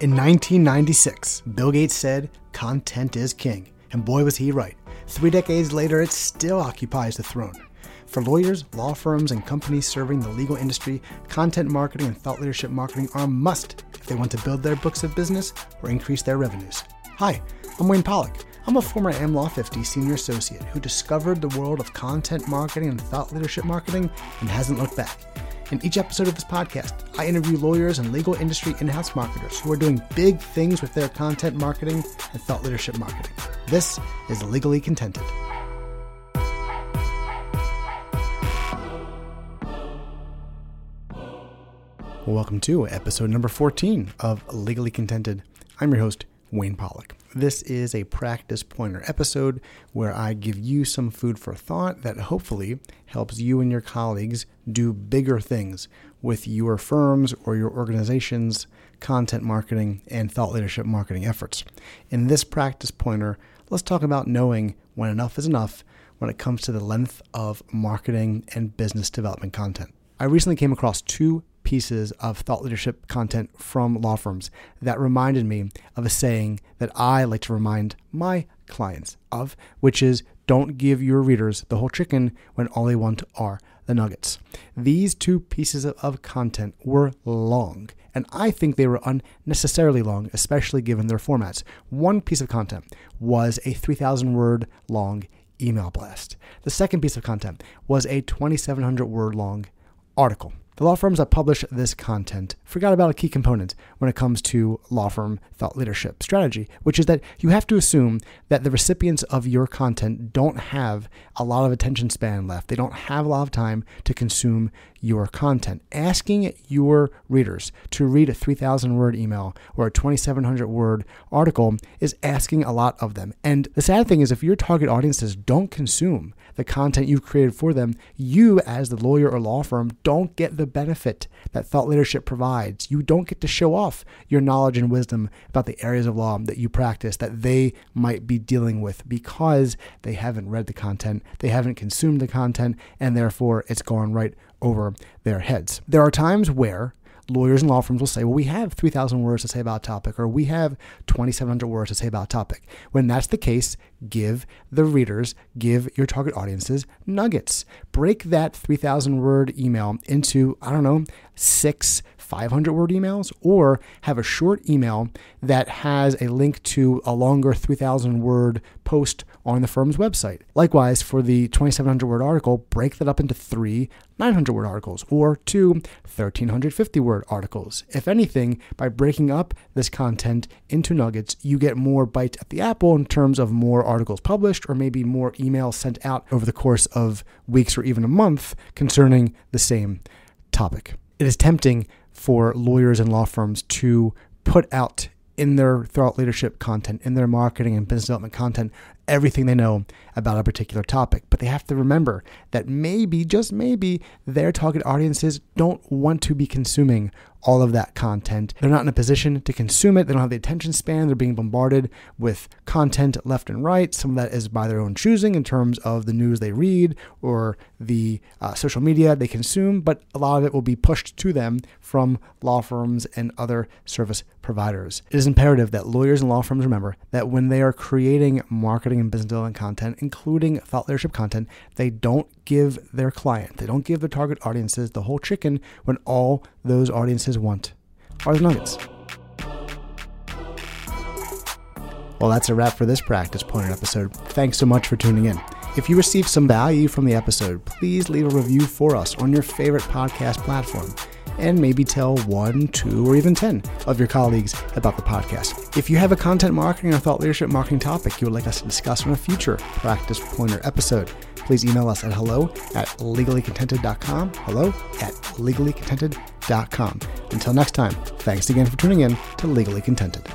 In 1996, Bill Gates said, content is king. And boy, was he right. Three decades later, it still occupies the throne. For lawyers, law firms, and companies serving the legal industry, content marketing and thought leadership marketing are a must if they want to build their books of business or increase their revenues. Hi, I'm Wayne Pollock. I'm a former AmLaw 50 senior associate who discovered the world of content marketing and thought leadership marketing and hasn't looked back. In each episode of this podcast, I interview lawyers and legal industry in house marketers who are doing big things with their content marketing and thought leadership marketing. This is Legally Contented. Welcome to episode number 14 of Legally Contented. I'm your host, Wayne Pollock. This is a practice pointer episode where I give you some food for thought that hopefully helps you and your colleagues do bigger things with your firms or your organization's content marketing and thought leadership marketing efforts. In this practice pointer, let's talk about knowing when enough is enough when it comes to the length of marketing and business development content. I recently came across two pieces of thought leadership content from law firms that reminded me of a saying that I like to remind my clients of, which is don't give your readers the whole chicken when all they want are the nuggets. These two pieces of content were long, and I think they were unnecessarily long, especially given their formats. One piece of content was a 3,000 word long email blast. The second piece of content was a 2,700 word long article. The law firms that publish this content forgot about a key component when it comes to law firm thought leadership strategy, which is that you have to assume that the recipients of your content don't have a lot of attention span left. They don't have a lot of time to consume your content. Asking your readers to read a 3,000 word email or a 2,700 word article is asking a lot of them. And the sad thing is, if your target audiences don't consume the content you've created for them, you, as the lawyer or law firm, don't get the benefit that thought leadership provides. You don't get to show off your knowledge and wisdom about the areas of law that you practice that they might be dealing with because they haven't read the content, they haven't consumed the content, and therefore it's gone right over their heads. There are times where lawyers and law firms will say, well, we have 3,000 words to say about a topic, or we have 2,700 words to say about a topic. When that's the case, give the readers, give your target audiences nuggets. Break that 3,000 word email into, I don't know, six 500 word emails or have a short email that has a link to a longer 3,000 word post on the firm's website. Likewise, for the 2,700 word article, break that up into three 900 word articles or two 1,350 word articles. If anything, by breaking up this content into nuggets, you get more bites at the apple in terms of more articles published or maybe more emails sent out over the course of weeks or even a month concerning the same topic. It is tempting for lawyers and law firms to put out in their thought leadership content, in their marketing and business development content, everything they know about a particular topic. But they have to remember that maybe, just maybe, their target audiences don't want to be consuming all of that content. They're not in a position to consume it. They don't have the attention span. They're being bombarded with content left and right. Some of that is by their own choosing in terms of the news they read or the uh, social media they consume, but a lot of it will be pushed to them from law firms and other service providers. It is imperative that lawyers and law firms remember that when they are creating marketing and business development content, including thought leadership content, they don't give their client, they don't give their target audiences the whole chicken when all those audiences want are the nuggets. Well, that's a wrap for this practice pointer episode. Thanks so much for tuning in. If you received some value from the episode, please leave a review for us on your favorite podcast platform and maybe tell one, two, or even 10 of your colleagues about the podcast. If you have a content marketing or thought leadership marketing topic you would like us to discuss on a future practice pointer episode, please email us at hello at legallycontented.com. Hello at legallycontented.com. Until next time, thanks again for tuning in to Legally Contented.